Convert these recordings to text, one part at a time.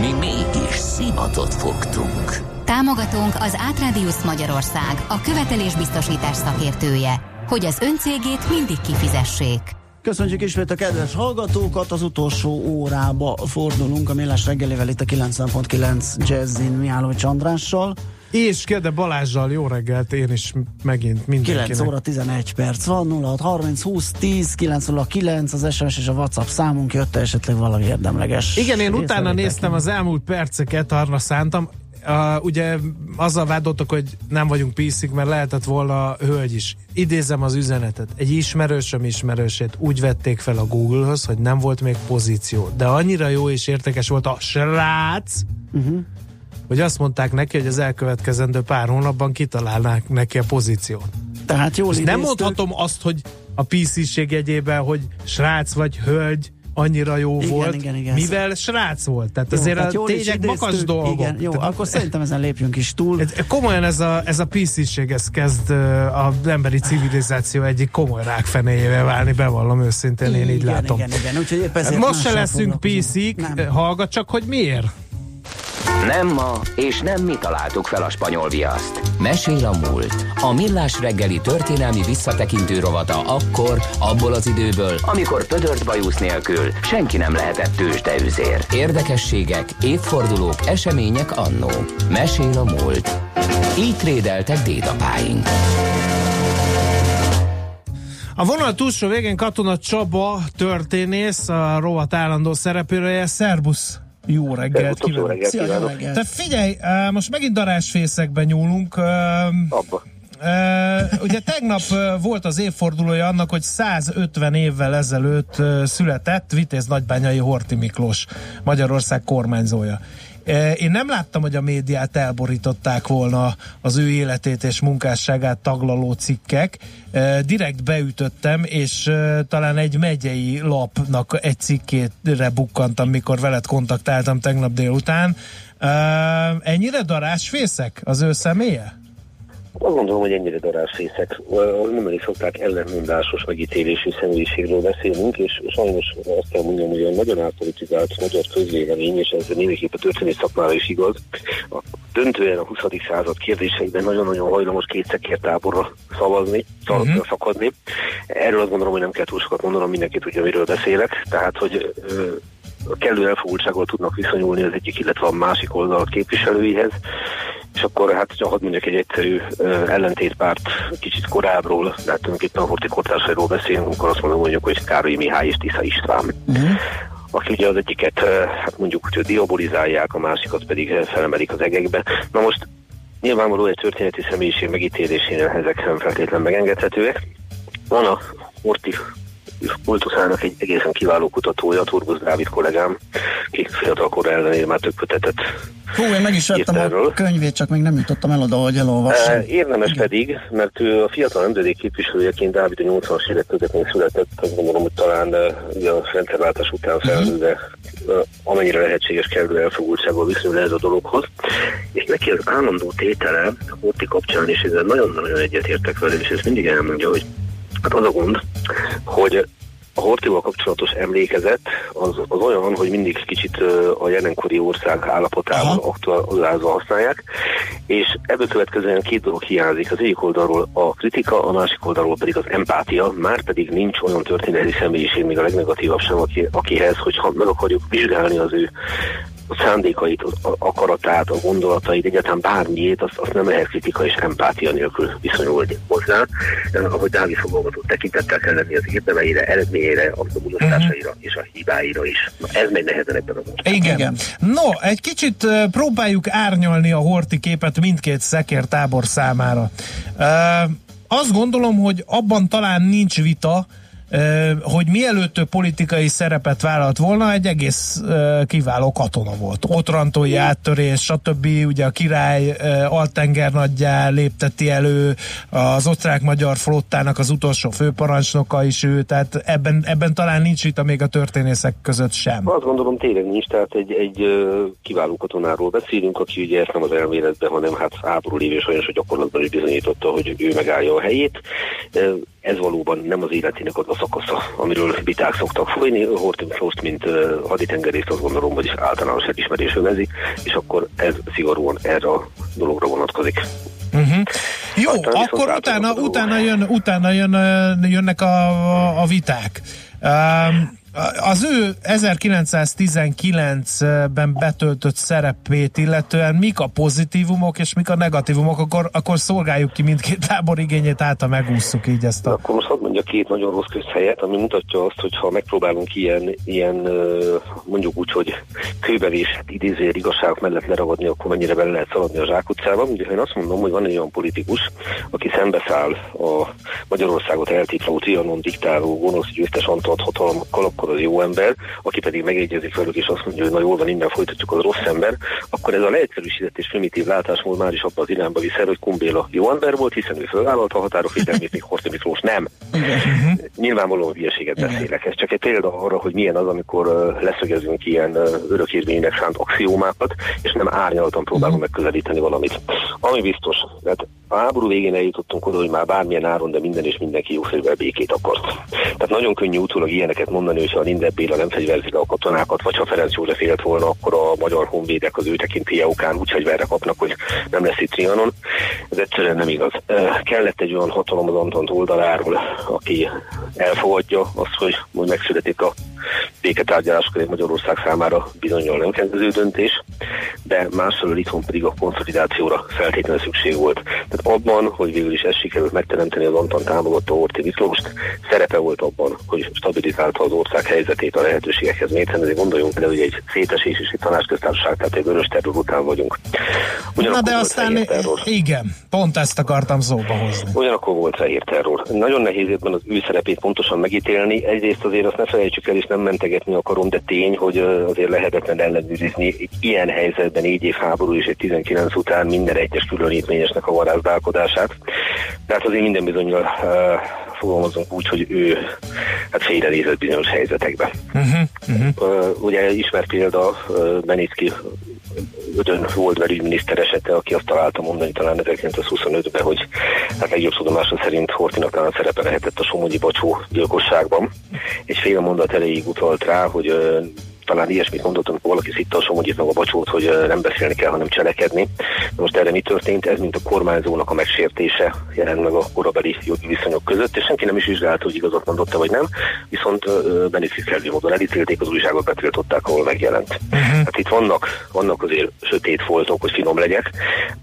Mi mégis szimatot fogtunk. Támogatónk az Átrádiusz Magyarország, a követelésbiztosítás szakértője, hogy az öncégét mindig kifizessék. Köszönjük ismét a kedves hallgatókat, az utolsó órába fordulunk a Millás reggelével itt a 90.9 Jazzin Mihálovics Andrással. És Kede Balázsjal jó reggelt, én is megint mindenkinek. 9 óra 11 perc van, 06 30 20 10 909 az SMS és a WhatsApp számunk, jött esetleg valami érdemleges. Igen, én utána néztem az elmúlt perceket, arra szántam. Uh, ugye azzal vádoltak, hogy nem vagyunk piszik, mert lehetett volna hölgy is. Idézem az üzenetet. Egy ismerősöm ismerősét úgy vették fel a Google-höz, hogy nem volt még pozíció. De annyira jó és értékes volt a srác, uh-huh. Hogy azt mondták neki, hogy az elkövetkezendő pár hónapban kitalálnák neki a pozíciót. Tehát jól Nem mondhatom azt, hogy a PC-ség jegyében, hogy srác vagy hölgy, annyira jó igen, volt, igen, igen. mivel srác volt. Tehát jó, azért tehát a tényleg makas dolgok. Igen, jó, tehát, akkor szerintem ezen lépjünk is túl. Ez, komolyan ez a, ez a PC-ség, ez kezd az emberi civilizáció egyik komoly rákfenéjével válni, bevallom őszintén, én így igen, látom. Igen, igen, úgyhogy épp ezért Most se leszünk. PC-k, hallgat csak, hogy miért. Nem ma, és nem mi találtuk fel a spanyol viaszt. Mesél a múlt. A millás reggeli történelmi visszatekintő rovata akkor, abból az időből, amikor pödört bajusz nélkül senki nem lehetett tőzsdeüzér. Érdekességek, évfordulók, események annó. Mesél a múlt. Így trédeltek dédapáink. A vonal túlsó végén Katona Csaba történész, a rovat állandó szereplője. Szerbusz! Jó reggelt kívánok! reggelt Szia, kívánok! reggelt. Te figyelj, most megint darásfészekbe nyúlunk. Abba. Uh, ugye tegnap uh, volt az évfordulója annak, hogy 150 évvel ezelőtt uh, született Vitéz Nagybányai Horti Miklós, Magyarország kormányzója. Uh, én nem láttam, hogy a médiát elborították volna az ő életét és munkásságát taglaló cikkek. Uh, direkt beütöttem, és uh, talán egy megyei lapnak egy cikkére bukkantam, mikor veled kontaktáltam tegnap délután. Ennyire darásfészek az ő személye? Azt gondolom, hogy ennyire darásfészek. Nem elég szokták ellenmondásos megítélésű személyiségről beszélünk, és sajnos azt kell mondjam, hogy a nagyon átpolitizált magyar közvélemény, és ez némiképp a történész szakmára is igaz, a döntően a 20. század kérdéseiben nagyon-nagyon hajlamos kétszekértáborra szavazni, szal- Mhm. szakadni. Erről azt gondolom, hogy nem kell túl sokat mondanom, mindenki tudja, miről beszélek. Tehát, hogy kellő elfogultsággal tudnak viszonyulni az egyik, illetve a másik oldal képviselőihez, és akkor hát, ha hadd mondjak egy egyszerű uh, ellentétpárt kicsit korábbról, de hát tulajdonképpen a hortikortársairól beszélünk, akkor azt mondom mondjuk, hogy Károly Mihály és Tisza István. Uh-huh. Aki ugye az egyiket, hát mondjuk, hogy diabolizálják, a másikat pedig felemelik az egekbe. Na most nyilvánvaló egy történeti személyiség megítélésénél ezek nem feltétlenül megengedhetőek. Van a Horti kultuszának egy egészen kiváló kutatója, Turbusz Dávid kollégám, ki fiatal kor ellenére már több kötetet Hú, én meg is vettem a könyvét, csak még nem jutottam el oda, hogy elolvassam. Eh, Érdemes pedig, mert ő a fiatal nemzedék képviselőjeként Dávid a 80-as évek közepén született, azt gondolom, hogy talán eh, ugye a rendszerváltás után felnőve, eh, amennyire lehetséges kellő elfogultsággal viszonyul ez a dologhoz. És neki az állandó tétele Horti kapcsán, és ezzel nagyon-nagyon egyetértek vele, és ezt mindig elmondja, hogy hát az a gond, hogy a Hortival kapcsolatos emlékezet az, az olyan, hogy mindig kicsit a jelenkori ország állapotával aktualizálva használják, és ebből következően két dolog hiányzik. Az egyik oldalról a kritika, a másik oldalról pedig az empátia, már pedig nincs olyan történeti személyiség, még a legnegatívabb sem, aki, akihez, hogyha meg akarjuk vizsgálni az ő a szándékait, az akaratát, a gondolatait, egyáltalán bármiét, azt, azt nem lehet kritika és empátia nélkül viszonyulni hozzá. Eh, Ahogy Dávid fogalmazott, tekintettel kell lenni az érdemeire, eredményeire, a mulasztásaira és a hibáira is. Na, ez megy nehezen ebben országban. Igen. Igen. No, egy kicsit ö, próbáljuk árnyalni a horti képet mindkét szekér tábor számára. Ö, azt gondolom, hogy abban talán nincs vita, hogy mielőtt ő politikai szerepet vállalt volna, egy egész kiváló katona volt. Otrantói áttörés, stb. Ugye a király altengernagyjá lépteti elő, az osztrák-magyar flottának az utolsó főparancsnoka is ő, tehát ebben, ebben talán nincs itt még a történészek között sem. Azt gondolom tényleg nincs, tehát egy, egy kiváló katonáról beszélünk, aki ugye ezt nem az elméletben, hanem hát háború lévés olyan, hogy gyakorlatban is bizonyította, hogy ő megállja a helyét ez valóban nem az életének az a szakasza, amiről viták szoktak folyni. Horthy Miklóst, mint uh, haditengerészt azt gondolom, hogy általános elismerés övezi, és akkor ez szigorúan erre a dologra vonatkozik. Uh-huh. Jó, Aztán akkor utána, utána, jön, utána jön, jönnek a, a viták. Um, az ő 1919-ben betöltött szerepét illetően mik a pozitívumok és mik a negatívumok, akkor, akkor szolgáljuk ki mindkét tábor igényét át, ha megúszuk így ezt a... Akkor most hadd mondja két nagyon rossz közhelyet, ami mutatja azt, hogy ha megpróbálunk ilyen, ilyen mondjuk úgy, hogy kőbevés, hát idézőjel igazságok mellett leragadni, akkor mennyire bele lehet szaladni a zsákutcába. De én azt mondom, hogy van egy olyan politikus, aki szembeszáll a Magyarországot eltitló Trianon diktáló gonosz győztes Antolt hatalmakkal, akkor akkor az jó ember, aki pedig megegyezik velük és azt mondja, hogy na jól van, innen folytatjuk az rossz ember, akkor ez a leegyszerűsített és primitív látásmód már is abban az irányba visz el, hogy Kumbéla jó ember volt, hiszen ő fölvállalta a határok védelmét, még Horthy Miklós nem. Nyilvánvalóan hülyeséget beszélek. Ez csak egy példa arra, hogy milyen az, amikor leszögezünk ilyen örökérvénynek szánt axiómákat, és nem árnyaltan próbálunk megközelíteni valamit. Ami biztos, tehát a háború végén eljutottunk oda, hogy már bármilyen áron, de minden és mindenki jószerűvel békét akart. Tehát nagyon könnyű utólag ilyeneket mondani, hogy ha Lindebb Béla nem fegyverzi le a katonákat, vagy ha Ferenc József élt volna, akkor a magyar honvédek az ő tekintélye okán úgy fegyverre kapnak, hogy nem lesz itt Trianon. Ez egyszerűen nem igaz. Kellett egy olyan hatalom az Antant oldaláról, aki elfogadja azt, hogy, hogy megszületik a béketárgyalások egy Magyarország számára bizonyal nem kedvező döntés, de másfelől itthon pedig a konszolidációra feltétlenül szükség volt. Tehát abban, hogy végül is ezt sikerült megteremteni az Antan támogatta Orti Miklóst, szerepe volt abban, hogy stabilizálta az ország helyzetét a lehetőségekhez mérten, ezért gondoljunk bele, hogy egy szétesés és egy tanácsköztársaság, tehát egy vörös terror után vagyunk. Ugyanakkor Na de aztán igen, pont ezt akartam szóba hozni. Ugyanakkor volt fehér terror. Nagyon nehéz ebben az ő szerepét pontosan megítélni. Egyrészt azért azt ne felejtsük el, és nem mentegetni akarom, de tény, hogy azért lehetetlen ellenőrizni egy ilyen helyzetben négy év háború és egy 19 után minden egyes különítményesnek a varázdálkodását. Tehát azért minden bizonyal uh, fogalmazunk úgy, hogy ő hát félrenézett bizonyos helyzetekbe. Uh-huh, uh-huh. Uh, ugye ismert példa Benitki ötön volt belügyminiszter esete, aki azt találta mondani talán 1925-ben, hogy hát legjobb tudomása szerint Hortinak talán szerepe lehetett a Somogyi Bacsó gyilkosságban. Egy fél mondat elejéig utalt rá, hogy talán ilyesmit mondott, amikor valaki szitta a Somogyit meg a bacsót, hogy nem beszélni kell, hanem cselekedni. Most erre mi történt? Ez mint a kormányzónak a megsértése jelent meg a korabeli jogi viszonyok között, és senki nem is vizsgálta, hogy igazat mondott vagy nem, viszont beneficiális módon elítélték, az újságot betiltották, ahol megjelent. Uh-huh. Hát itt vannak, vannak azért sötét foltok, hogy finom legyek,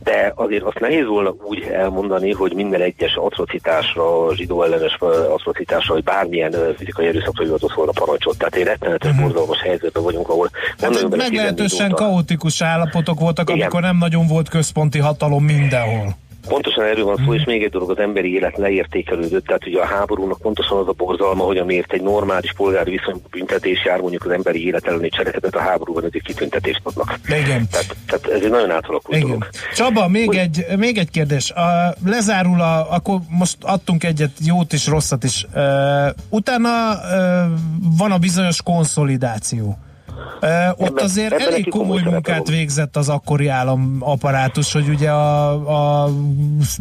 de azért azt nehéz volna úgy elmondani, hogy minden egyes atrocitásra, zsidó ellenes atrocitásra, vagy bármilyen fizikai erőszakra jutott volna parancsot. Tehát egy rettenetes uh-huh. borzalmas helyzet helyzetben vagyunk, ahol hát meglehetősen kaotikus állapotok voltak, Igen. amikor nem nagyon volt központi hatalom mindenhol. Pontosan erről van szó, és még egy dolog, az emberi élet leértékelődött, tehát ugye a háborúnak pontosan az a borzalma, hogy amiért egy normális polgári viszony büntetés jár mondjuk az emberi élet elleni cselekedet a háborúban, ezért kitüntetést adnak. Igen. Tehát, tehát ez egy nagyon átalakult Igen. dolog. Csaba, még, hogy... egy, még egy kérdés. A, lezárul a, akkor most adtunk egyet jót is, rosszat is. Uh, utána uh, van a bizonyos konszolidáció. Ott ebben, azért ebben elég komoly munkát végzett az akkori államaparátus, hogy ugye a, a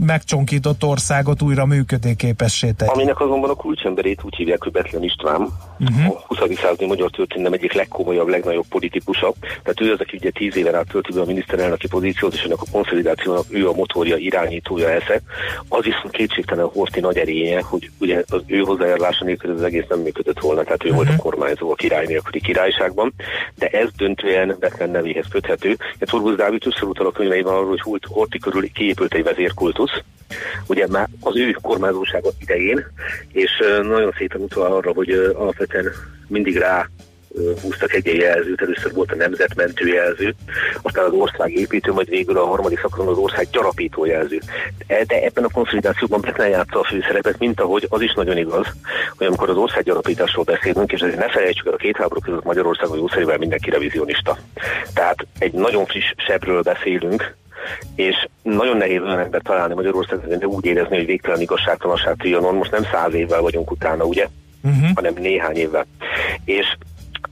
megcsonkított országot újra működőképessé tegye. Aminek azonban a kulcsemberét úgy hívják, hogy Betlen István, uh-huh. a 20. századi magyar történelem egyik legkomolyabb, legnagyobb politikusa. Tehát ő az, aki ugye 10 éven át tölti be a miniszterelnöki pozíciót, és ennek a konszolidációnak ő a motorja, irányítója esze. Az viszont kétségtelen Horti nagy erénye, hogy ugye az ő hozzájárulása nélkül az egész nem működött volna, tehát ő uh-huh. volt a kormányzó a király nélküli királyságban de ez döntően Betlen nevéhez köthető. A Turbusz Dávid többször a könyveiben arról, hogy Horti körül kiépült egy vezérkultusz, ugye már az ő kormányzósága idején, és nagyon szépen utal arra, hogy alapvetően mindig rá húztak egy jelzőt, először volt a nemzetmentő jelző, aztán az ország építő, majd végül a harmadik szakaszon az ország gyarapító jelző. De ebben a konszolidációban Betlen játsza a főszerepet, mint ahogy az is nagyon igaz, hogy amikor az ország gyarapításról beszélünk, és ezért ne felejtsük el a két háború között Magyarországon jószerűvel mindenki revizionista. Tehát egy nagyon friss sebről beszélünk, és nagyon nehéz olyan ember találni Magyarországon, de úgy érezni, hogy végtelen igazságtalanság trianon, most nem száz évvel vagyunk utána, ugye? Uh-huh. hanem néhány évvel. És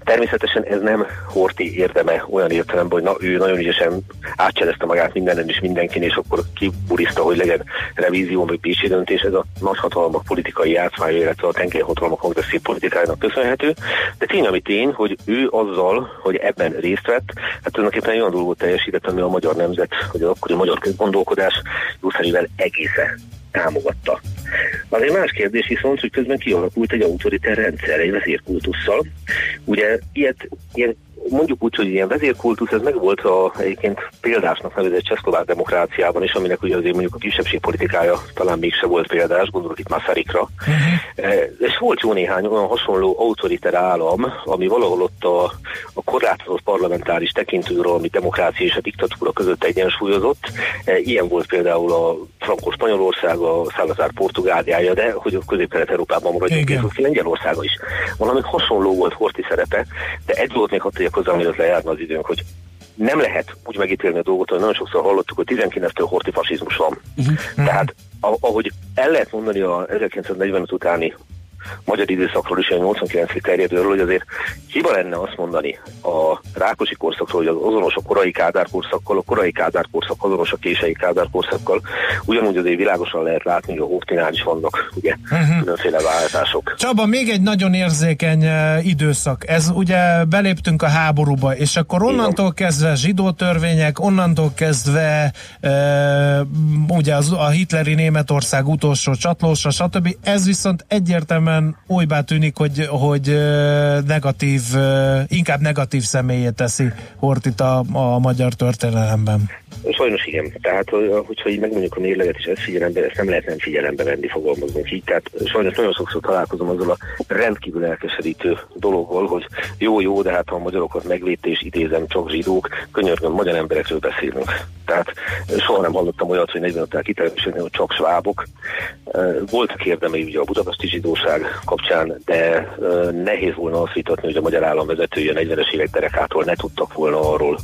Természetesen ez nem Horti érdeme olyan értelemben, hogy na, ő nagyon ügyesen átcselezte magát mindenem és mindenkin, és akkor kiburiszta, hogy legyen revízió, vagy pécsi döntés. Ez a nagyhatalmak politikai játszmája, illetve a tengerhatalmak kongresszív politikájának köszönhető. De tény, ami tény, hogy ő azzal, hogy ebben részt vett, hát tulajdonképpen olyan dolgot teljesített, ami a magyar nemzet, hogy az akkori magyar közgondolkodás jószerűvel egészen támogatta. Azért más kérdés viszont, hogy közben kialakult egy autoriter rendszer, egy vezérkultusszal. Ugye ilyet, ilyen mondjuk úgy, hogy ilyen vezérkultusz, ez megvolt a egyébként példásnak nevezett csehszlovák demokráciában is, aminek ugye azért mondjuk a kisebbség politikája talán mégse volt példás, gondolok itt Masarikra. Uh-huh. És volt jó néhány olyan hasonló autoriter állam, ami valahol ott a, a korlátozott parlamentáris tekintőről, ami demokrácia és a diktatúra között egyensúlyozott. E, ilyen volt például a Frankos Spanyolország, a Salazar Portugáliája, de hogy a közép-kelet-európában maradjunk, és Lengyelországa is. Valami hasonló volt Horti szerepe, de egy volt még hat tegyek hozzá, hogy az lejárna az időnk, hogy nem lehet úgy megítélni a dolgot, hogy nagyon sokszor hallottuk, hogy 19-től horti fasizmus van. Uh-huh. Tehát ahogy el lehet mondani a 1945 utáni magyar időszakról is, olyan 89-ig terjedőről, hogy azért hiba lenne azt mondani a Rákosi korszakról, hogy az azonos a korai Kádár korszakkal, a korai Kádár korszak azonos a kései Kádár korszakkal. Ugyanúgy azért világosan lehet látni, hogy a Hóptinál is vannak ugye, uh-huh. különféle változások. Csaba, még egy nagyon érzékeny uh, időszak. Ez ugye beléptünk a háborúba, és akkor onnantól kezdve zsidó törvények, onnantól kezdve uh, ugye az, a hitleri Németország utolsó csatlósa, stb. Ez viszont egyértelműen egyértelműen olybá tűnik, hogy, hogy negatív, inkább negatív személyé teszi Hortit a, a magyar történelemben. Sajnos igen. Tehát, hogyha így megmondjuk a mérleget, és ezt figyelembe, ezt nem lehet nem figyelembe venni, fogalmazunk így. Tehát sajnos nagyon sokszor találkozom azzal a rendkívül elkeserítő dologgal, hogy jó-jó, de hát ha a magyarokat megvédte, és idézem csak zsidók, könyörgöm, magyar emberekről beszélünk. Tehát soha nem hallottam olyat, hogy 45 tel kitelepítseni, hogy csak svábok. Voltak érdemei ugye a budapesti zsidóság kapcsán, de nehéz volna azt vitatni, hogy a magyar állam vezetője 40-es évek derekától ne tudtak volna arról,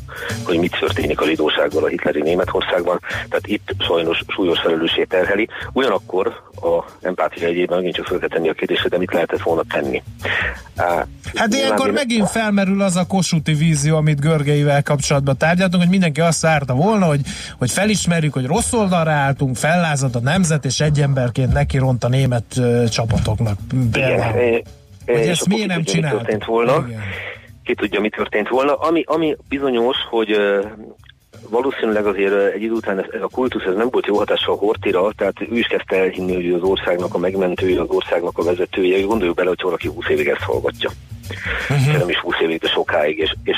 hogy mit történik a zsidósággal a hitleri Németországban. Tehát itt sajnos súlyos felelősség terheli. Ugyanakkor a empátia egyében megint csak fel kell tenni a kérdésre, de mit lehetett volna tenni. Hát ilyenkor megint felmerül az a kossuthi vízió, amit Görgeivel kapcsolatban tárgyaltunk, hogy mindenki azt várta volna, hogy, hogy felismerjük, hogy rossz oldalra álltunk, fellázad a nemzet, és egy emberként neki ront a német uh, csapatoknak. Igen, hogy ezt miért nem csináltuk? volna. Igen. Ki tudja, mi történt volna. Ami, ami bizonyos, hogy valószínűleg azért egy idő után ez, a kultusz ez nem volt jó hatással Hortira, tehát ő is kezdte elhinni, hogy az országnak a megmentője, az országnak a vezetője, gondoljuk bele, hogy valaki 20 évig ezt hallgatja. Uh-huh. Nem is 20 évig, de sokáig. És, és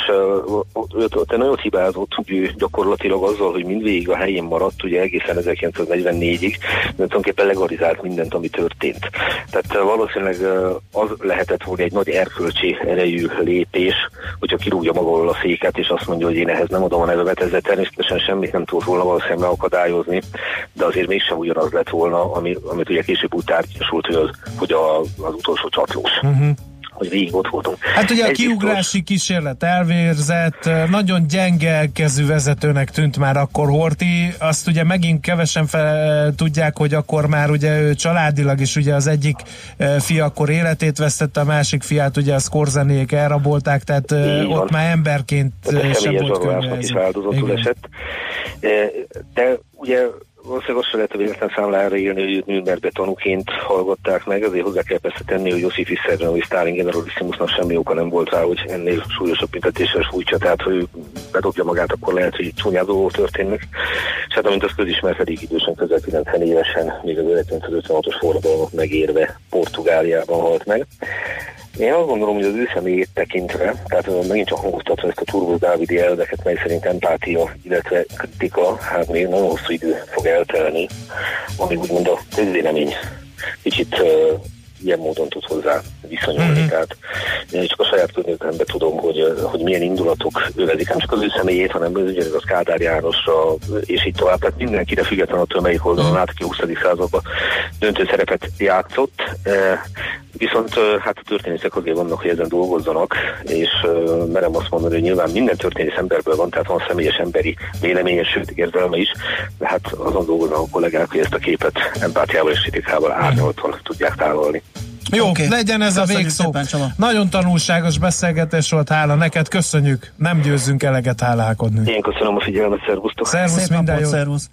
te nagyon hibázott, hogy ő gyakorlatilag azzal, hogy mindvégig a helyén maradt, ugye egészen 1944-ig, de tulajdonképpen legalizált mindent, ami történt. Tehát valószínűleg az lehetett volna egy nagy erkölcsi erejű lépés, hogyha kirúgja maga a széket, és azt mondja, hogy én ehhez nem adom a nevemet, ezzel természetesen semmit nem tudott volna valószínűleg megakadályozni, de azért mégsem ugyanaz lett volna, ami, amit ugye később úgy tárgyasult, hogy az, hogy a, az utolsó csatlós. Uh-huh hogy végig ott voltunk. Hát ugye a kiugrási kísérlet elvérzett, nagyon gyenge kezű vezetőnek tűnt már akkor Horti, azt ugye megint kevesen fel, tudják, hogy akkor már ugye ő családilag is ugye az egyik fia akkor életét vesztette, a másik fiát ugye a szkorzenék elrabolták, tehát Így ott van. már emberként sem volt könnyű. is áldozatul esett. De ugye valószínűleg azt sem lehet a véletlen számlára írni, hogy Nürnbergbe tanúként hallgatták meg, azért hozzá kell persze tenni, hogy Josif Visszerben, hogy Stalin generalissimusnak semmi oka nem volt rá, hogy ennél súlyosabb büntetéssel sújtsa, tehát hogy bedobja magát, akkor lehet, hogy csúnyább dolgok történnek. És hát amint az közismert, elég idősen, közel 90 évesen, még az 1956-os forradalmat megérve Portugáliában halt meg. Én azt gondolom, hogy az ő személyét tekintve, tehát megint csak hangoztatva ezt a Turbos Dávidi elveket, mely szerint empátia, illetve kritika, hát még nagyon hosszú idő fog eltelni, amíg úgymond a közvélemény kicsit uh, ilyen módon tud hozzá viszonyulni. Mm-hmm. Tehát én csak a saját környezetemben tudom, hogy, hogy milyen indulatok övezik, nem csak az ő személyét, hanem ugyanez az Kádár Jánosra, és így tovább. Tehát mindenkire függetlenül attól, melyik oldalon át, aki 20. században döntő szerepet játszott. Viszont hát a történészek azért vannak, hogy ezen dolgozzanak, és merem azt mondani, hogy nyilván minden történész emberből van, tehát van személyes emberi véleménye, sőt érzelme is, de hát azon dolgoznak a kollégák, hogy ezt a képet empátiával és kritikával árnyoltan tudják távolni. Jó, okay. legyen ez Köszönjük a végszó. Szépen, Nagyon tanulságos beszélgetés volt, hála neked, köszönjük. Nem győzzünk eleget hálálkodni. Én köszönöm a figyelmet, szervusztok. Szervusz, Szép minden jó. Szervusz.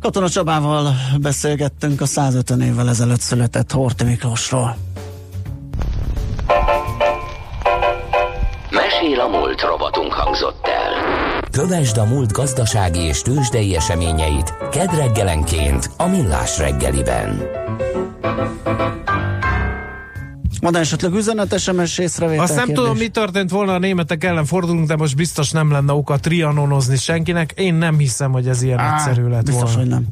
Katona Csabával beszélgettünk a 150 évvel ezelőtt született Horti Miklósról. Mesél a múlt robotunk hangzott el. Kövesd a múlt gazdasági és tőzsdei eseményeit kedd reggelenként a Millás reggeliben. Van esetleg üzenet, SMS észrevétel Azt nem kérdés? tudom, mi történt volna, a németek ellen fordulunk, de most biztos nem lenne oka trianonozni senkinek. Én nem hiszem, hogy ez ilyen Á, egyszerű lett biztos, volna. hogy nem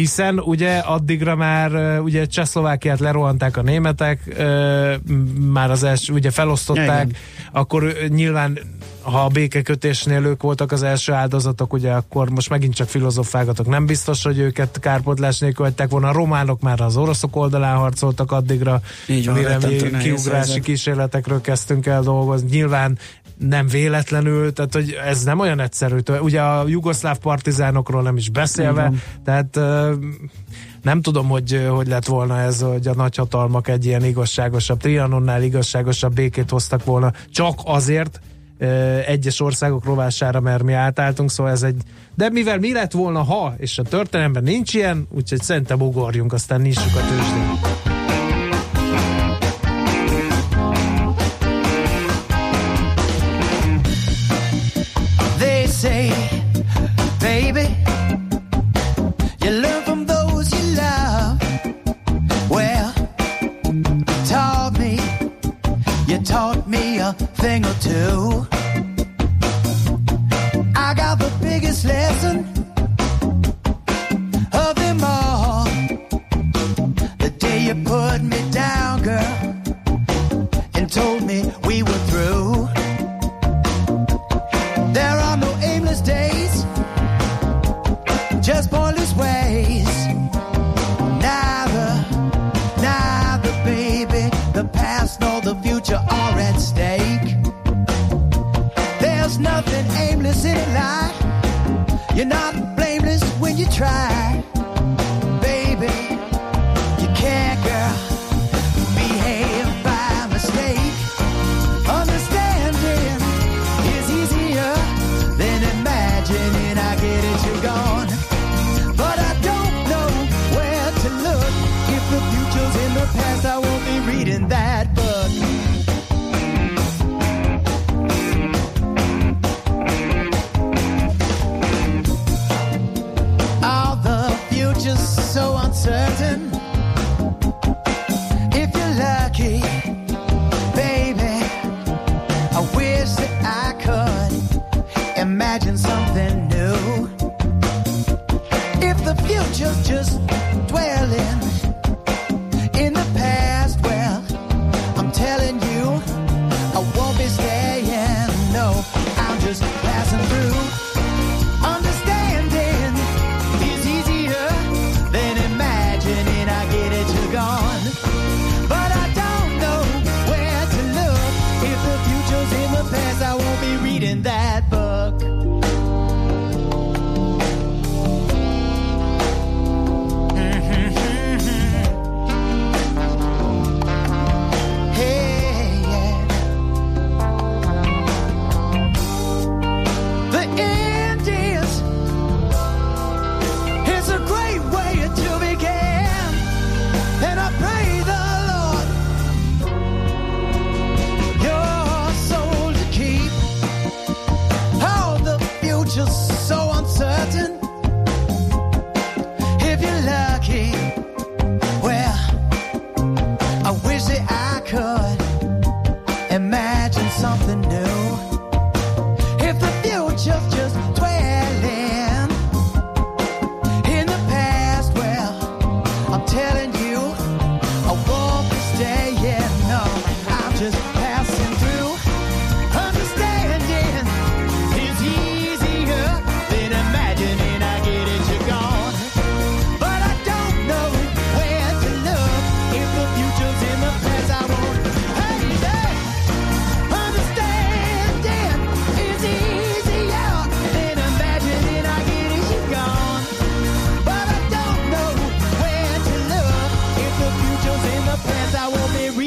hiszen ugye addigra már ugye Csehszlovákiát lerohanták a németek, már az első, ugye felosztották, Igen. akkor nyilván ha a békekötésnél ők voltak az első áldozatok, ugye akkor most megint csak filozofálgatok. Nem biztos, hogy őket kárpótlás nélkül hagyták volna. A románok már az oroszok oldalán harcoltak addigra, Így van, mire mi kiugrási kísérletekről kezdtünk el dolgozni. Nyilván nem véletlenül, tehát hogy ez nem olyan egyszerű. Ugye a jugoszláv partizánokról nem is beszélve, Igen. tehát nem tudom, hogy hogy lett volna ez, hogy a nagyhatalmak egy ilyen igazságosabb, Trianonnál igazságosabb békét hoztak volna, csak azért, egyes országok rovására, mert mi átálltunk, szóval ez egy... De mivel mi lett volna, ha, és a történelemben nincs ilyen, úgyhogy szerintem ugorjunk, aztán nyissuk a tőzsdét. Biggest lesson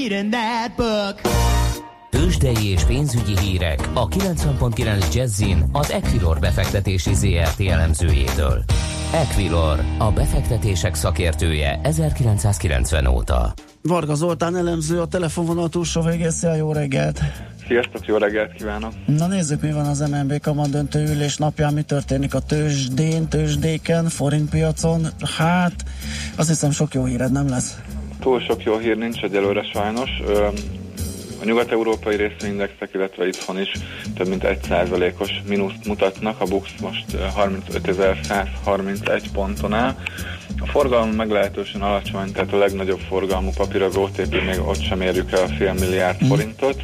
reading that book. Tőzsdei és pénzügyi hírek a 90.9 Jazzin az Equilor befektetési ZRT elemzőjétől. Equilor, a befektetések szakértője 1990 óta. Varga Zoltán elemző a telefonvonal túlsó végészre, jó reggelt! Sziasztok, jó reggelt kívánok! Na nézzük, mi van az MNB kamat döntő ülés napján, mi történik a tőzsdén, tőzsdéken, forintpiacon. Hát, azt hiszem sok jó híred nem lesz. Túl sok jó hír nincs egyelőre sajnos. A nyugat-európai részvényindexek, illetve itthon is több mint 1%-os mínuszt mutatnak. A BUX most 35.131 ponton áll. A forgalom meglehetősen alacsony, tehát a legnagyobb forgalmú papír az OTP, még ott sem érjük el a fél milliárd mm. forintot,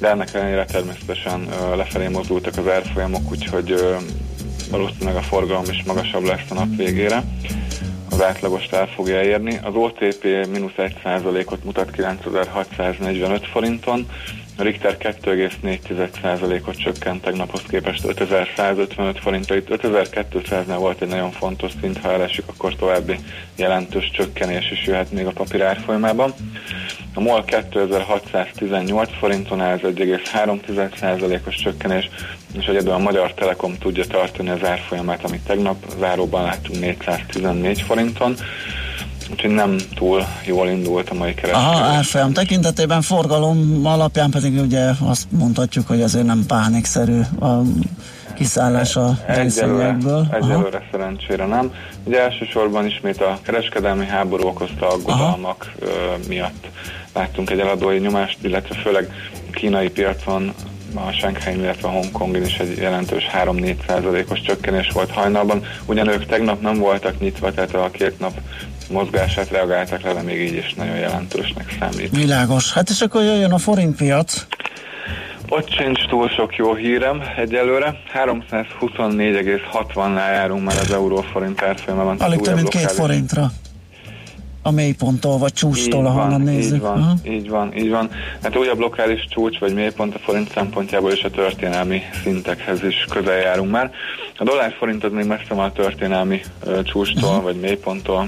de ennek ellenére természetesen lefelé mozdultak az árfolyamok, úgyhogy valószínűleg a forgalom is magasabb lesz a nap végére az átlagost el fogja érni. Az OTP mínusz 1%-ot mutat 9645 forinton, Richter 2,4%-ot csökkent tegnaphoz képest 5155 forintra. Itt 5200-nál volt egy nagyon fontos szint, ha elesik, akkor további jelentős csökkenés is jöhet még a papír árfolyamában. A MOL 2618 forinton áll, ez 1,3%-os csökkenés, és egyedül a Magyar Telekom tudja tartani az árfolyamát, amit tegnap záróban láttunk 414 forinton úgyhogy nem túl jól indult a mai kereskedés. Aha, árfolyam tekintetében forgalom alapján pedig ugye azt mondhatjuk, hogy azért nem pánikszerű a kiszállás a részvényekből. Egyelőre szerencsére nem. Ugye elsősorban ismét a kereskedelmi háború okozta aggodalmak Aha. miatt láttunk egy eladói nyomást, illetve főleg kínai piacon a Shanghai, illetve a Hongkongin is egy jelentős 3-4 százalékos csökkenés volt hajnalban. Ugyan ők tegnap nem voltak nyitva, tehát a két nap mozgását reagáltak le, de még így is nagyon jelentősnek számít. Világos. Hát és akkor jöjjön a forintpiac. Ott sincs túl sok jó hírem egyelőre. 324,60-nál járunk már az euróforint árfolyamában. Alig több mint két forintra a mélyponttól, vagy csúcstól, ahonnan nézzük. Így van, uh-huh. így van, így van. Hát újabb lokális csúcs, vagy mélypont a forint szempontjából és a történelmi szintekhez is közel járunk már. A dollár forint az még messze van a történelmi uh, csúcstól, uh-huh. vagy mélyponttól,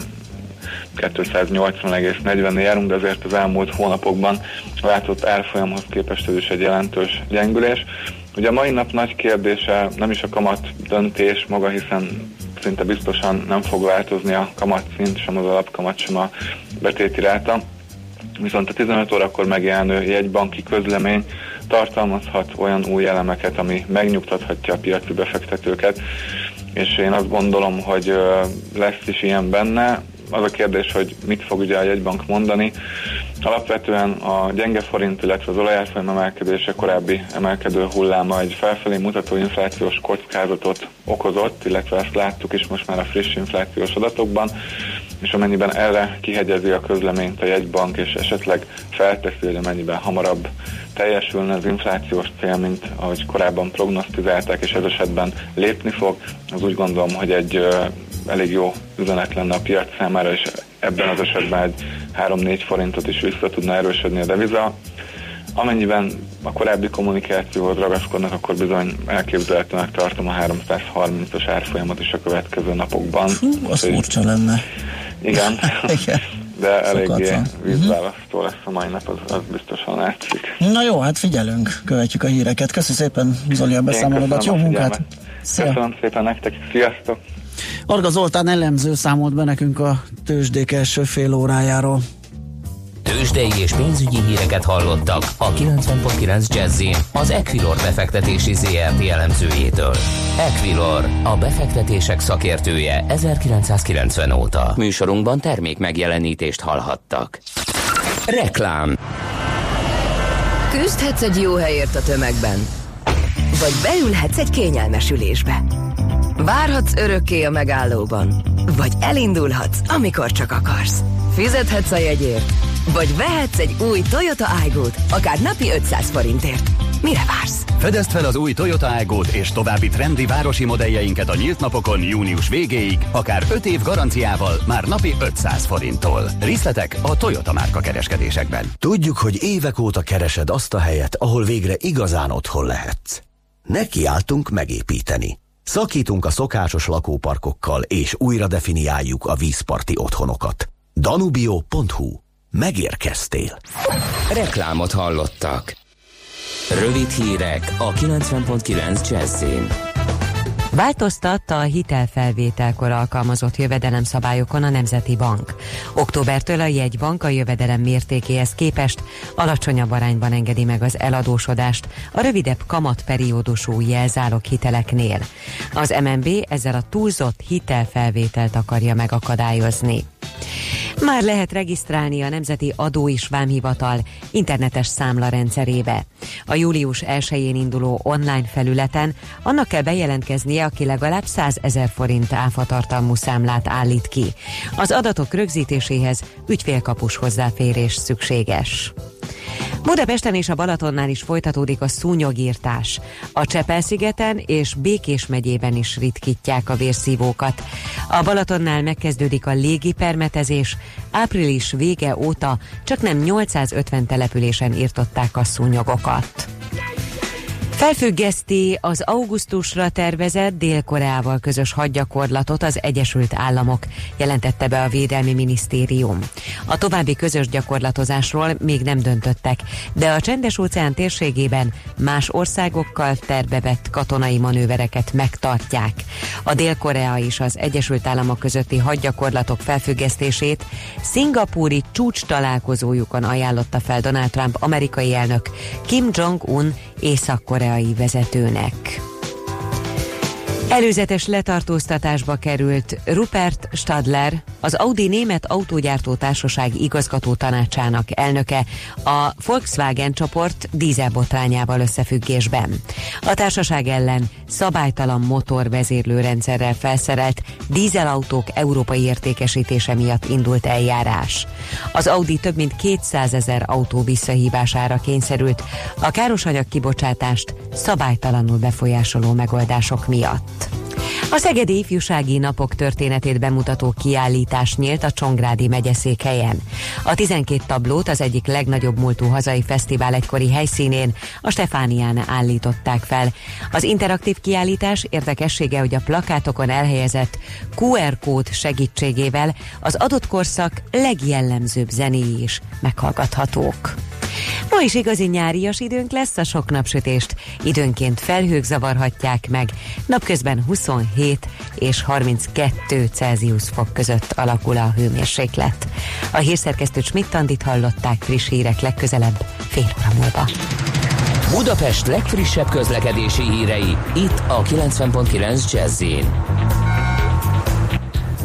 280,40-nél járunk, de azért az elmúlt hónapokban látott árfolyamhoz képest ez is egy jelentős gyengülés. Ugye a mai nap nagy kérdése nem is a kamat döntés maga, hiszen szinte biztosan nem fog változni a kamatszint, sem az alapkamat, sem a betéti ráta. Viszont a 15 órakor megjelenő jegybanki közlemény tartalmazhat olyan új elemeket, ami megnyugtathatja a piaci befektetőket, és én azt gondolom, hogy lesz is ilyen benne az a kérdés, hogy mit fog ugye a jegybank mondani. Alapvetően a gyenge forint, illetve az olajárfolyam emelkedése korábbi emelkedő hulláma egy felfelé mutató inflációs kockázatot okozott, illetve ezt láttuk is most már a friss inflációs adatokban, és amennyiben erre kihegyezi a közleményt a jegybank, és esetleg felteszi, hogy amennyiben hamarabb teljesülne az inflációs cél, mint ahogy korábban prognosztizálták, és ez esetben lépni fog, az úgy gondolom, hogy egy elég jó üzenet lenne a piac számára, és ebben az esetben egy 3-4 forintot is vissza tudna erősödni a deviza. Amennyiben a korábbi kommunikációhoz ragaszkodnak, akkor bizony elképzelhetőnek tartom a 330-as árfolyamot is a következő napokban. Hú, az furcsa lenne. Igen. igen. De eléggé vízválasztó lesz a mai nap, az, az biztosan látszik. Na jó, hát figyelünk, követjük a híreket. Köszönöm szépen, Zoli, a beszámolódat. Jó munkát! Szia. Köszönöm szépen nektek, sziasztok! Arga Zoltán elemző számolt be nekünk a tőzsdék első fél órájáról. Tőzsdei és pénzügyi híreket hallottak a 90.9 jazz az Equilor befektetési ZRT elemzőjétől. Equilor, a befektetések szakértője 1990 óta. Műsorunkban termék megjelenítést hallhattak. Reklám Küzdhetsz egy jó helyért a tömegben, vagy beülhetsz egy kényelmes ülésbe. Várhatsz örökké a megállóban, vagy elindulhatsz, amikor csak akarsz. Fizethetsz a jegyért, vagy vehetsz egy új Toyota aygo akár napi 500 forintért. Mire vársz? Fedezd fel az új Toyota aygo és további trendi városi modelljeinket a nyílt napokon június végéig, akár 5 év garanciával, már napi 500 forinttól. Részletek a Toyota márka kereskedésekben. Tudjuk, hogy évek óta keresed azt a helyet, ahol végre igazán otthon lehetsz. Nekiálltunk megépíteni. Szakítunk a szokásos lakóparkokkal, és újra definiáljuk a vízparti otthonokat. Danubio.hu megérkeztél. Reklámot hallottak. Rövid hírek a 90.9 Jazzin. Változtatta a hitelfelvételkor alkalmazott jövedelemszabályokon a Nemzeti Bank. Októbertől a jegybank a jövedelem mértékéhez képest alacsonyabb arányban engedi meg az eladósodást a rövidebb kamatperiódusú jelzálog hiteleknél. Az MNB ezzel a túlzott hitelfelvételt akarja megakadályozni. Már lehet regisztrálni a Nemzeti Adó és Vámhivatal internetes számla rendszerébe. A július 1-én induló online felületen annak kell bejelentkeznie, aki legalább 100 ezer forint áfatartalmú számlát állít ki. Az adatok rögzítéséhez ügyfélkapus hozzáférés szükséges. Budapesten és a Balatonnál is folytatódik a szúnyogírtás. A Csepel-szigeten és Békés megyében is ritkítják a vérszívókat. A Balatonnál megkezdődik a légipermetezés. Április vége óta csak nem 850 településen írtották a szúnyogokat. Felfüggeszti az augusztusra tervezett Dél-Koreával közös hadgyakorlatot az Egyesült Államok, jelentette be a Védelmi Minisztérium. A további közös gyakorlatozásról még nem döntöttek, de a Csendes-óceán térségében más országokkal tervebett katonai manővereket megtartják. A Dél-Korea és az Egyesült Államok közötti hadgyakorlatok felfüggesztését szingapúri csúcs találkozójukon ajánlotta fel Donald Trump amerikai elnök Kim Jong-un észak-koreai vezetőnek. Előzetes letartóztatásba került Rupert Stadler, az Audi Német Autógyártó Társaság igazgató tanácsának elnöke a Volkswagen csoport dízelbotrányával összefüggésben. A társaság ellen szabálytalan motorvezérlőrendszerrel felszerelt dízelautók európai értékesítése miatt indult eljárás. Az Audi több mint 200 ezer autó visszahívására kényszerült a károsanyag kibocsátást szabálytalanul befolyásoló megoldások miatt. Podcast. A Szegedi Ifjúsági Napok történetét bemutató kiállítás nyílt a Csongrádi megyeszékhelyen. A 12 tablót az egyik legnagyobb múltú hazai fesztivál egykori helyszínén, a Stefánián állították fel. Az interaktív kiállítás érdekessége, hogy a plakátokon elhelyezett QR kód segítségével az adott korszak legjellemzőbb zenéi is meghallgathatók. Ma is igazi nyárias időnk lesz, a sok napsütést időnként felhők zavarhatják meg, napközben 27 és 32 Celsius fok között alakul a hőmérséklet. A hírszerkesztő Schmidt-Tandit hallották friss hírek legközelebb fél óra múlva. Budapest legfrissebb közlekedési hírei itt a 90.9 jazz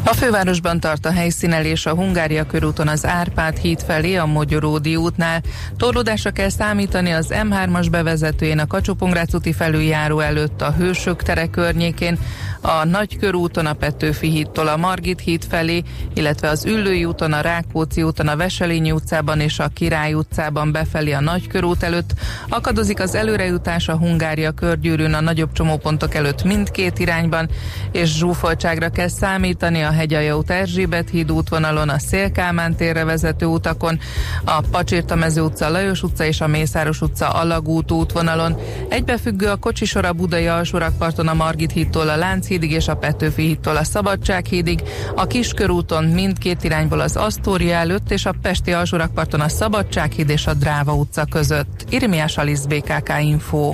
a fővárosban tart a helyszínelés a Hungária körúton az Árpád híd felé a Mogyoródi útnál. Torlódásra kell számítani az M3-as bevezetőjén a kacsó úti felüljáró előtt a Hősök tere környékén, a Nagykörúton a Petőfi hídtól a Margit híd felé, illetve az Üllői úton, a Rákóczi úton, a Veselényi utcában és a Király utcában befelé a Nagykörút előtt. Akadozik az előrejutás a Hungária körgyűrűn a nagyobb csomópontok előtt mindkét irányban, és zsúfoltságra kell számítani a Hegyalja út Erzsébet híd útvonalon, a Szélkámán térre vezető utakon, a Pacsirtamező utca, Lajos utca és a Mészáros utca Alagút útvonalon. Egybefüggő a kocsisor a Budai alsórakparton a Margit hídtól a Lánchídig és a Petőfi hídtól a Szabadsághídig, a Kiskörúton mindkét irányból az Asztória előtt és a Pesti alsórakparton a Szabadsághíd és a Dráva utca között. Irmiás Alisz BKK Info.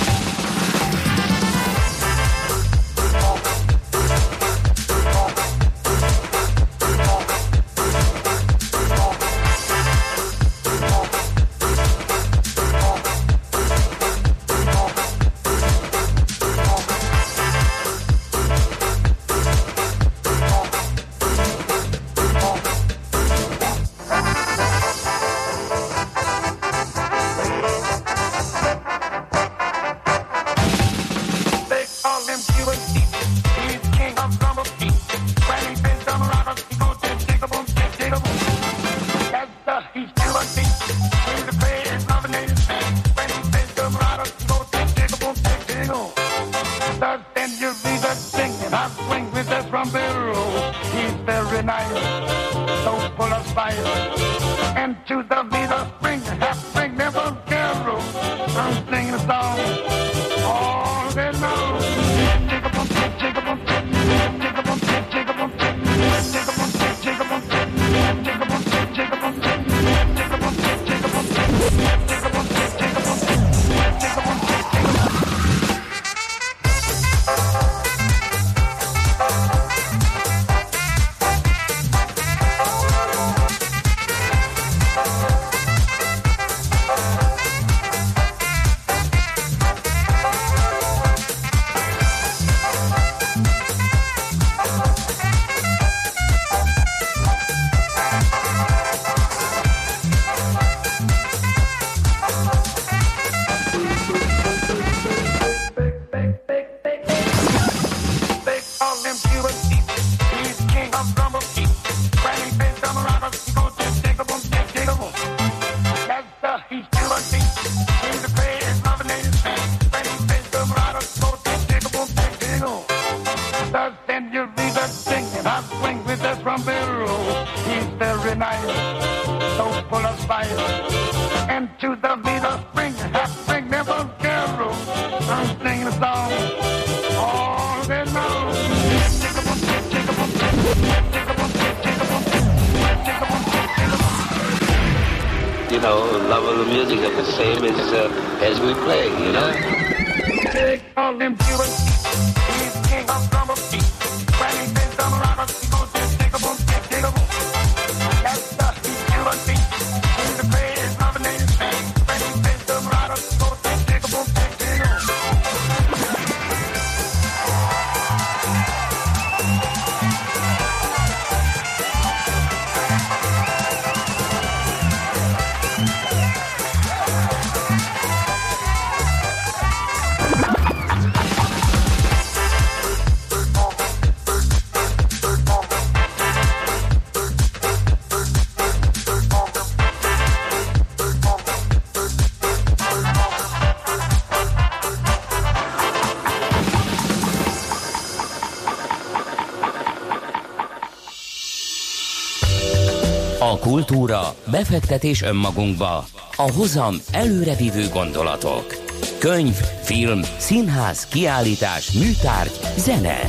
A kultúra, befektetés önmagunkba, a hozam előrevívő gondolatok. Könyv, film, színház, kiállítás, műtárgy, zene.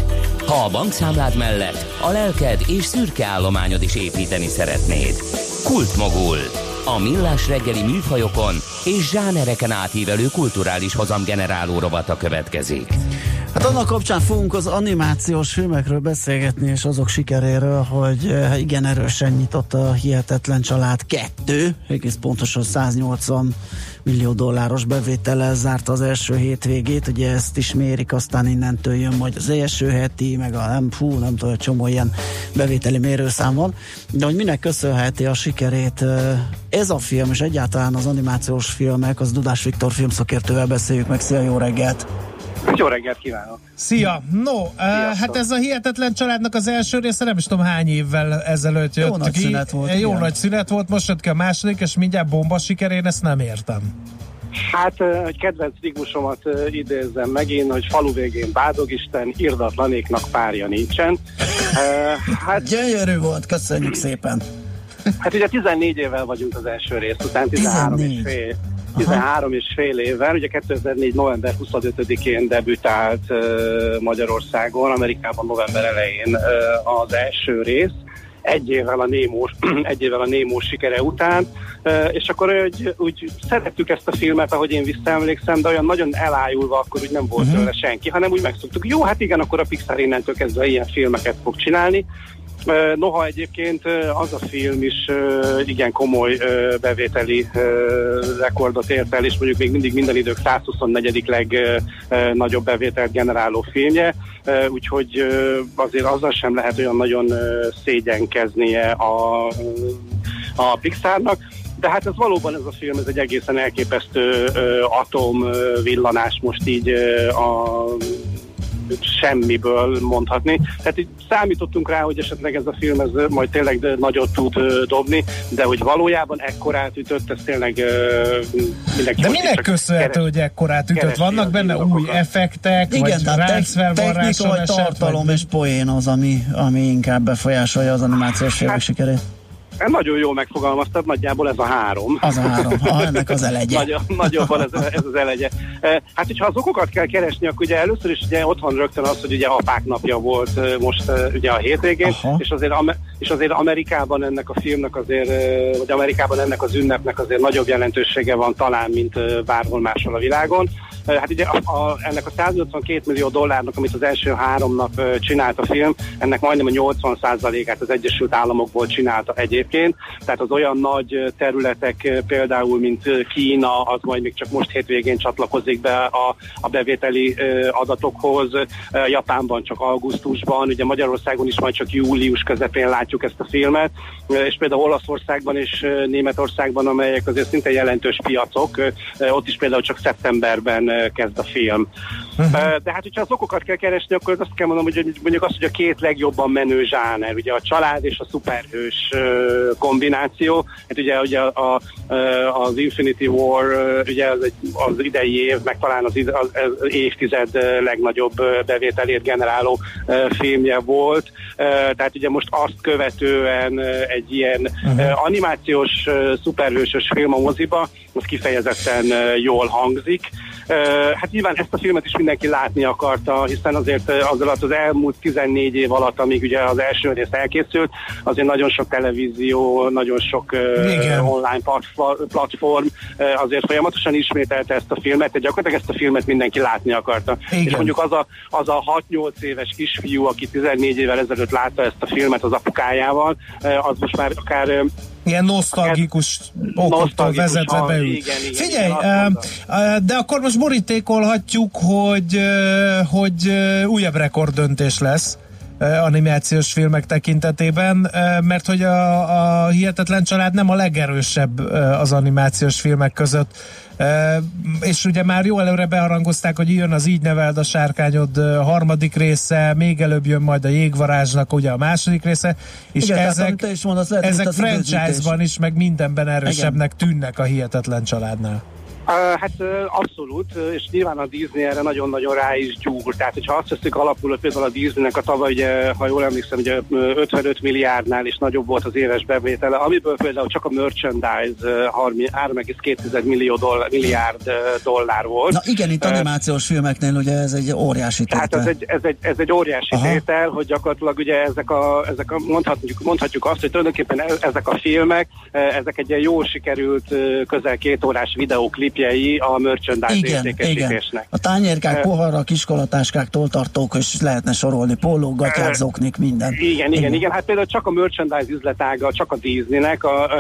Ha a bankszámlád mellett a lelked és szürke állományod is építeni szeretnéd. Kultmogul. A millás reggeli műfajokon és zsánereken átívelő kulturális hozamgeneráló rovata következik. Hát annak kapcsán fogunk az animációs filmekről beszélgetni, és azok sikeréről, hogy eh, igen erősen nyitott a Hihetetlen Család 2, egész pontosan 180 millió dolláros bevétellel zárt az első hétvégét, ugye ezt is mérik, aztán innentől jön majd az első heti, meg a nem, fú, nem tudom, csomó ilyen bevételi mérőszám van, de hogy minek köszönheti a sikerét eh, ez a film, és egyáltalán az animációs filmek, az Dudás Viktor filmszakértővel beszéljük meg, szia, jó reggelt! Jó reggelt kívánok! Szia! No, uh, hát ez a hihetetlen családnak az első része, nem is tudom hány évvel ezelőtt jött Jó nagy ki. szünet volt, Jó igen. nagy szünet volt, most jött ki a második, és mindjárt bomba siker, én ezt nem értem. Hát, hogy kedvenc rigmusomat idézzem megint, hogy falu végén bádog Isten, irdatlanéknak párja nincsen. Hát gyönyörű volt, köszönjük szépen! Hát ugye 14 évvel vagyunk az első rész után, 13 és 14. fél. 13 és fél évvel, ugye 2004. november 25-én debütált Magyarországon, Amerikában november elején az első rész, egy évvel a Némó, egy évvel a Némó sikere után, és akkor úgy, úgy szerettük ezt a filmet, ahogy én visszaemlékszem, de olyan nagyon elájulva akkor úgy nem volt uh-huh. tőle senki, hanem úgy megszoktuk, jó, hát igen, akkor a Pixar innentől kezdve ilyen filmeket fog csinálni, Noha egyébként az a film is igen komoly bevételi rekordot ért el, és mondjuk még mindig minden idők 124. legnagyobb bevételt generáló filmje, úgyhogy azért azzal sem lehet olyan nagyon szégyenkeznie a, a Pixarnak. De hát ez valóban ez a film, ez egy egészen elképesztő ö, atom ö, villanás most így a semmiből mondhatni. Tehát így számítottunk rá, hogy esetleg ez a film ez majd tényleg de nagyot tud dobni, de hogy valójában ekkorát ütött, ez tényleg mindenki De minek köszönhető, keres- hogy ekkorát ütött? Vannak benne új effektek, Igen, vagy ráncfelvarráson technika, vagy tartalom vagy... és poén az, ami, ami inkább befolyásolja az animációs Hát- sikerét. Nagyon jól megfogalmaztad, nagyjából ez a három. Az a három, ha ennek az elegye. Nagy, nagyobban ez, ez az elegye. Eh, Hát, hogyha az okokat kell keresni, akkor ugye először is ugye ott van rögtön az, hogy ugye apák napja volt eh, most eh, ugye a hétvégén, Aha. és azért, és azért Amerikában ennek a filmnek azért, vagy Amerikában ennek az ünnepnek azért nagyobb jelentősége van talán, mint bárhol máshol a világon. Hát ugye a, a, ennek a 182 millió dollárnak, amit az első három nap csinált a film, ennek majdnem a 80%-át az Egyesült Államokból csinálta egyébként. Tehát az olyan nagy területek, például, mint Kína, az majd még csak most hétvégén csatlakozik be a, a bevételi adatokhoz. Japánban csak augusztusban, ugye Magyarországon is majd csak július közepén látjuk ezt a filmet, és például Olaszországban és Németországban, amelyek azért szinte jelentős piacok, ott is például csak szeptemberben kezd a film. Uh-huh. De hát, hogyha az okokat kell keresni, akkor azt kell mondanom, hogy mondjuk azt, hogy a két legjobban menő zsáner, ugye a család és a szuperhős kombináció. Hát ugye, ugye a, a, az Infinity War ugye az, egy, az idei év, meg talán az, az, az évtized legnagyobb bevételét generáló filmje volt. Tehát ugye most azt követően egy ilyen uh-huh. animációs szuperhősös film a moziba, az kifejezetten jól hangzik. Hát nyilván ezt a filmet is mindenki látni akarta, hiszen azért az alatt az elmúlt 14 év alatt, amíg ugye az első rész elkészült, azért nagyon sok televízió, nagyon sok Igen. online platform, azért folyamatosan ismételte ezt a filmet, tehát gyakorlatilag ezt a filmet mindenki látni akarta. Igen. És mondjuk az a, az a 6-8 éves kisfiú, aki 14 évvel ezelőtt látta ezt a filmet az apukájával, az most már akár Ilyen nosztalgikus okoktól Nosztalgikus, vezetve ha, beül. igen, igen, Figyelj, igen, de akkor most borítékolhatjuk, hogy, hogy újabb rekorddöntés lesz animációs filmek tekintetében, mert hogy a, a Hihetetlen Család nem a legerősebb az animációs filmek között. És ugye már jó előre beharangozták, hogy jön az Így neveld a sárkányod harmadik része, még előbb jön majd a Jégvarázsnak ugye a második része, és Igen, tehát, ezek, amit te is mondasz, lehet, ezek franchise-ban is, meg mindenben erősebbnek tűnnek a hihetetlen családnál. Hát abszolút, és nyilván a Disney erre nagyon-nagyon rá is gyúr. Tehát, hogyha azt veszük alapul, hogy például a Disneynek a tavaly, ugye, ha jól emlékszem, ugye ö, 55 milliárdnál is nagyobb volt az éves bevétele, amiből például csak a merchandise uh, 30 3,2 millió dollár, milliárd dollár volt. Na igen, itt animációs filmeknél ugye ez egy óriási Tehát ez tétel. egy, ez egy, ez egy óriási Aha. tétel, hogy gyakorlatilag ugye ezek a, ezek a mondhatjuk, mondhatjuk azt, hogy tulajdonképpen e- ezek a filmek, eh, ezek egy ilyen jól sikerült közel két órás videóklipjei a merchandise Igen, igen. értékesítésnek. A tányérkák, poharak, iskolatáskák, toltartók, és lehetne sorolni, pólók, gatyák, zoknik, minden. Igen, igen, igen. Hát például csak a merchandise üzletága, csak a Disneynek, a, a,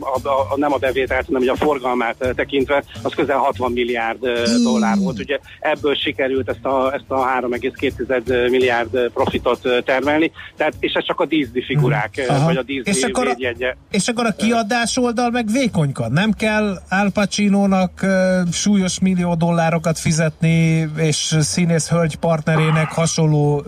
a, a, nem a bevételt, hanem a forgalmát tekintve, az közel 60 milliárd eh, dollár volt. Ugye ebből sikerült ezt a, ezt a 3,2 milliárd profitot termelni. Tehát, és ez csak a Disney figurák, eh, Aha. vagy a Disney És akkor a- védjegye. És akkor a kiadás oldal meg vékonykan. Nem kell Al Pacino-nak uh, súlyos millió dollárokat fizetni, és színész hölgy partnerének hasonló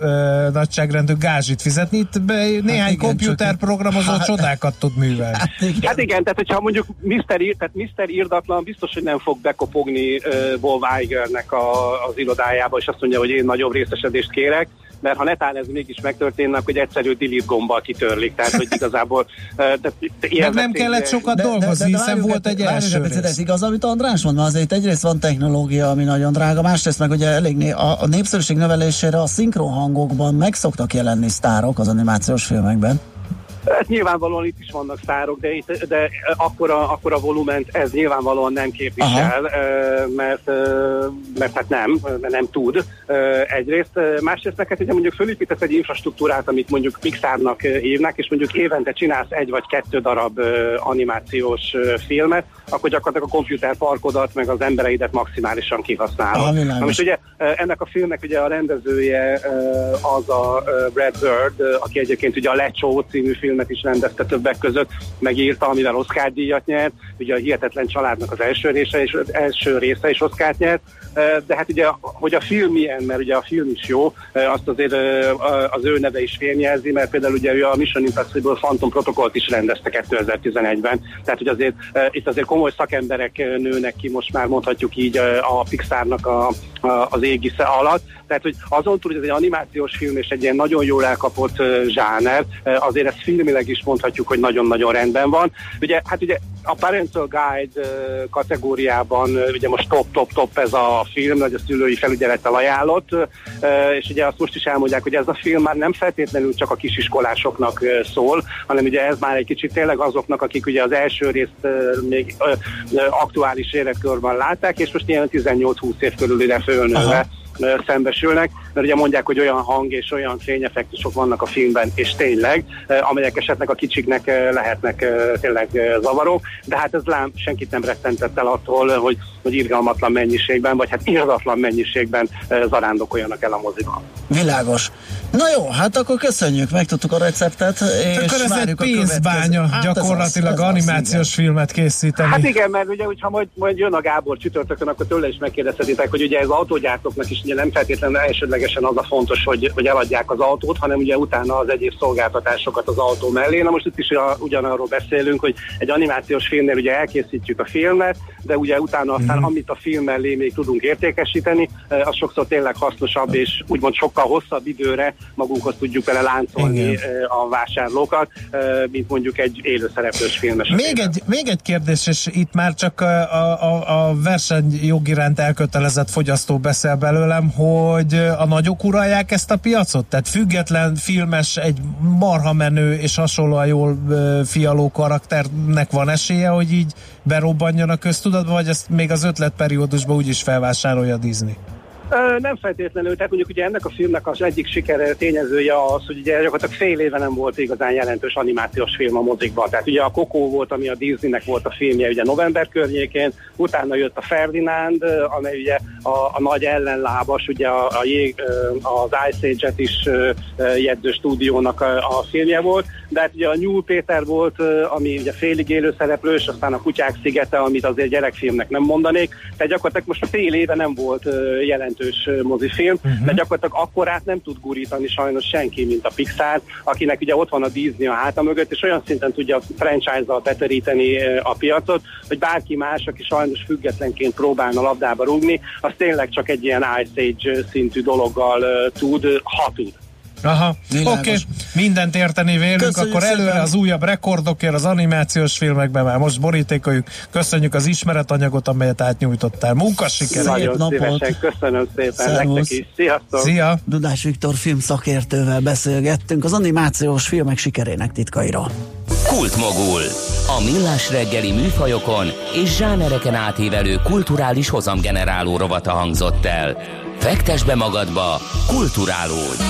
nagyságrendű gázsit fizetni. Itt be, néhány Hát igen, komputerprogramozó csak- csodákat tud művelni. Hát igen. Hát igen, tehát hogyha mondjuk Mr. Ir, tehát Mr. Irdatlan biztos, hogy nem fog bekopogni uh, Bob Igernek a, az irodájába, és azt mondja, hogy én nagyobb részesedést kérek, mert ha netán ez mégis megtörténne, akkor egy egyszerű delete gombbal kitörlik, tehát hogy igazából uh, tehát Meg nem kellett sokat dolgozni, hiszen várjuk volt egy első rész. ez igaz, amit András mond, mert azért egyrészt van technológia, ami nagyon drága, másrészt meg ugye elég né- a, a népszerűség növelésére a szinkron hangokban meg szoktak jelenni sztárok az animációs filmekben. Hát nyilvánvalóan itt is vannak szárok, de, itt, de akkora, akkora volument ez nyilvánvalóan nem képvisel, mert, mert hát nem, mert nem tud egyrészt. Másrészt neked ugye mondjuk fölépítesz egy infrastruktúrát, amit mondjuk Pixarnak hívnak, és mondjuk évente csinálsz egy vagy kettő darab animációs filmet, akkor gyakorlatilag a komputerparkodat meg az embereidet maximálisan kihasználod. világos. Na most ugye ennek a filmnek ugye a rendezője az a Brad Bird, aki egyébként ugye a Lecsó című filmet is rendezte többek között, megírta, amivel Oscar díjat nyert, ugye a Hihetetlen Családnak az első része és első része is Oscar nyert, de hát ugye, hogy a film milyen, mert ugye a film is jó, azt azért az ő neve is fényjelzi, mert például ugye ő a Mission Impossible Phantom Protocollt is rendezte 2011-ben, tehát hogy azért itt azért komoly szakemberek nőnek ki, most már mondhatjuk így a Pixarnak a, a, az égisze alatt, tehát hogy azon túl, hogy ez egy animációs film és egy ilyen nagyon jól elkapott zsáner, azért ezt filmileg is mondhatjuk, hogy nagyon-nagyon rendben van. Ugye, hát ugye a Parental Guide kategóriában ugye most top-top-top ez a film, hogy a szülői felügyelettel ajánlott, és ugye azt most is elmondják, hogy ez a film már nem feltétlenül csak a kisiskolásoknak szól, hanem ugye ez már egy kicsit tényleg azoknak, akik ugye az első részt még aktuális életkörben látták, és most ilyen 18-20 év körülire fölnőve Aha. Szembesülnek, mert ugye mondják, hogy olyan hang és olyan fényeffektusok vannak a filmben, és tényleg, amelyek esetleg a kicsiknek lehetnek tényleg ö, zavaró, de hát ez lám senkit nem rettentett el attól, hogy, hogy irgalmatlan mennyiségben, vagy hát irdatlan mennyiségben zarándokoljanak el a moziban. Világos. Na jó, hát akkor köszönjük, megtudtuk a receptet, és Akkor ez egy pénzbánya Hát ez az, gyakorlatilag ez az, animációs filmet készíteni. Hát igen, mert ugye, hogyha majd, majd jön a Gábor csütörtökön, akkor tőle is megkérdezhetitek, hogy ugye ez autógyártóknak is ugye nem feltétlenül elsődlegesen az a fontos, hogy, hogy eladják az autót, hanem ugye utána az egyéb szolgáltatásokat az autó mellé. Na most itt is ugyanarról beszélünk, hogy egy animációs filmnél ugye elkészítjük a filmet, de ugye utána aztán, Mhm. amit a film mellé még tudunk értékesíteni, az sokszor tényleg hasznosabb, és úgymond sokkal hosszabb időre magunkhoz tudjuk vele láncolni Igen. a vásárlókat, mint mondjuk egy élőszereplős film esetében. Még egy, még egy kérdés, és itt már csak a, a, a- versenyjog iránt elkötelezett fogyasztó beszél belőlem, hogy a nagyok uralják ezt a piacot? Tehát független filmes, egy marha menő és hasonlóan jól fialó karakternek van esélye, hogy így berobbanjon a köztudatba, vagy ezt még az ötletperiódusban úgyis felvásárolja a Disney? Nem feltétlenül, tehát mondjuk ugye ennek a filmnek az egyik sikere tényezője az, hogy ugye gyakorlatilag fél éve nem volt igazán jelentős animációs film a mozikban. Tehát ugye a Coco volt, ami a Disneynek volt a filmje ugye november környékén, utána jött a Ferdinand, amely ugye a, a nagy ellenlábas, ugye a, a jég, az Ice Age-et is jegyző stúdiónak a, a filmje volt, de hát ugye a Nyúl Péter volt, ami ugye félig élő szereplős, aztán a Kutyák szigete, amit azért gyerekfilmnek nem mondanék, tehát gyakorlatilag most fél éve nem volt ö, jelentős mozifilm, uh-huh. de gyakorlatilag akkorát nem tud gurítani sajnos senki, mint a Pixar, akinek ugye ott van a Disney a háta mögött, és olyan szinten tudja a franchise-zal beteríteni a piacot, hogy bárki más, aki sajnos függetlenként próbálna labdába rúgni, az tényleg csak egy ilyen Ice Age szintű dologgal tud, ha tud. Aha, oké, okay. mindent érteni vélünk, Köszönjük akkor előre szépen. az újabb rekordokért, az animációs filmekben már most borítékoljuk. Köszönjük az ismeretanyagot, amelyet átnyújtottál. Munkasiker! Nagyon napot. szívesen, köszönöm szépen Szervusz. nektek is. Sziasztok! Szia! Dudás Viktor filmszakértővel beszélgettünk az animációs filmek sikerének titkairól. Kultmogul. A millás reggeli műfajokon és zsánereken átívelő kulturális hozamgeneráló rovata hangzott el. Fektes be magadba, kulturálódj!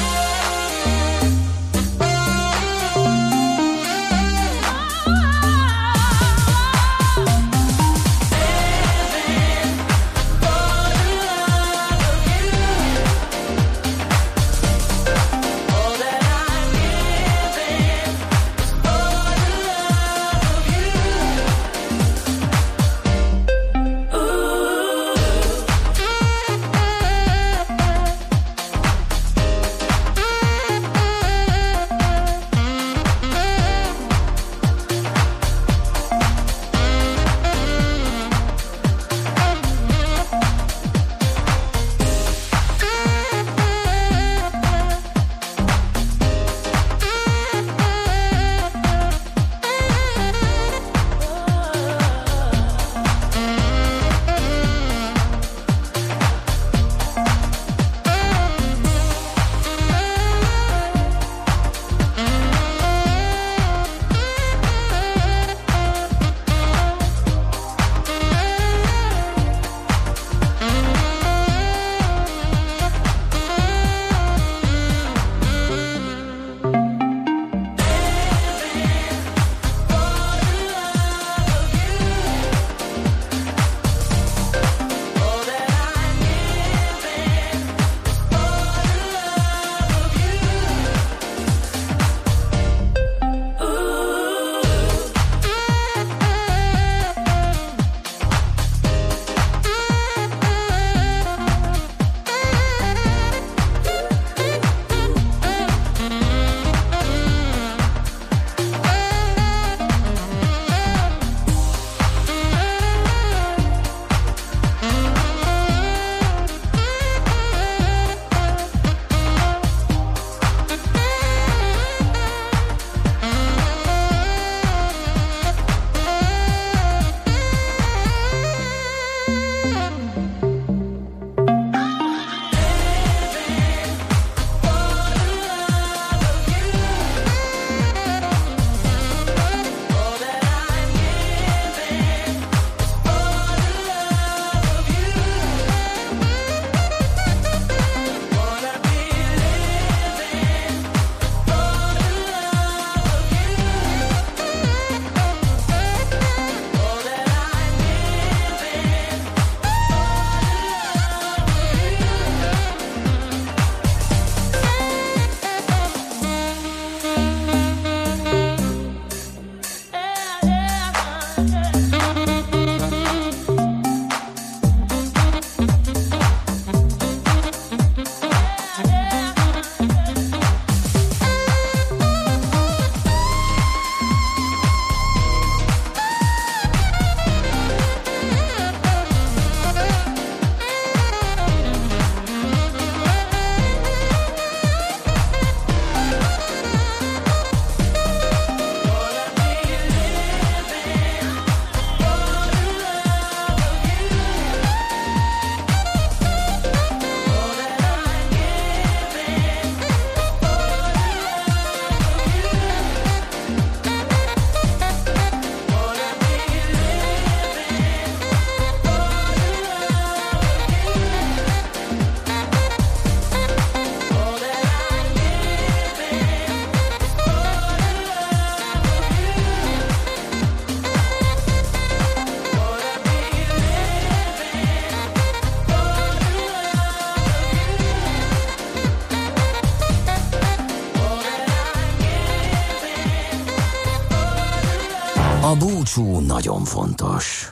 Nagyon fontos.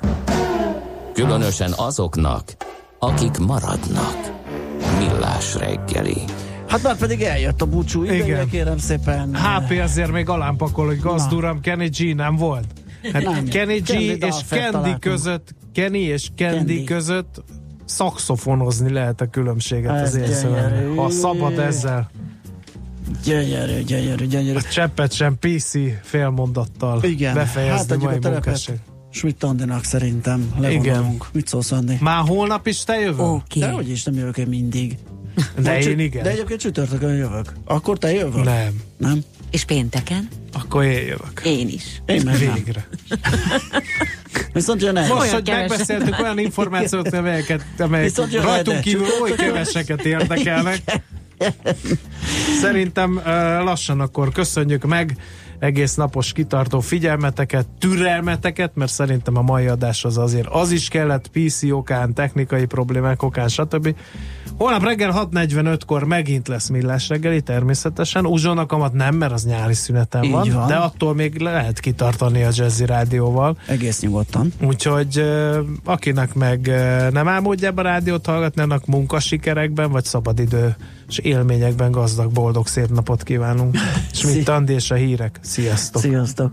Különösen azoknak, akik maradnak. Millás reggeli. Hát már pedig eljött a búcsú ideje, Igen. kérem szépen. HP azért még alámpakol, hogy gazduram, Kenny G nem volt. Hát Nem. Kenny G Candy és Candy találtunk. között, Kenny és Candy, Candy. között szakszofonozni lehet a különbséget Ez az én gyönyörű. szövegben. Ha szabad ezzel, Gyönyörű, gyönyörű, gyönyörű. a cseppet sem PC félmondattal Igen, befejezni hátadjuk mai a munkásság. Schmidt Andinak szerintem levonulunk. Mit szólsz, Andi? Már holnap is te jövő? Oké. De hogy is nem jövök én mindig. De Vagy én igen. De egyébként csütörtökön jövök. Akkor te jövök? Nem. Nem? És pénteken? Akkor én jövök. Én is. Én meg. Végre. Viszont jön el. Most, Olyan hogy megbeszéltük olyan információt, amelyeket, amelyek rajtunk kívül oly keveseket érdekelnek. Szerintem lassan akkor köszönjük meg egész napos kitartó figyelmeteket, türelmeteket, mert szerintem a mai adás az azért az is kellett, PC okán, technikai problémák okán, stb. Holnap reggel 6.45-kor megint lesz millás reggeli, természetesen. Uzsonakamat nem, mert az nyári szüneten Így van, van. de attól még lehet kitartani a Jazzy Rádióval. Egész nyugodtan. Úgyhogy akinek meg nem álmodjában rádiót hallgatni, annak munkasikerekben, vagy szabadidő és élményekben gazdag, boldog, szép napot kívánunk. És mint Andi és a hírek. Sziasztok! Sziasztok!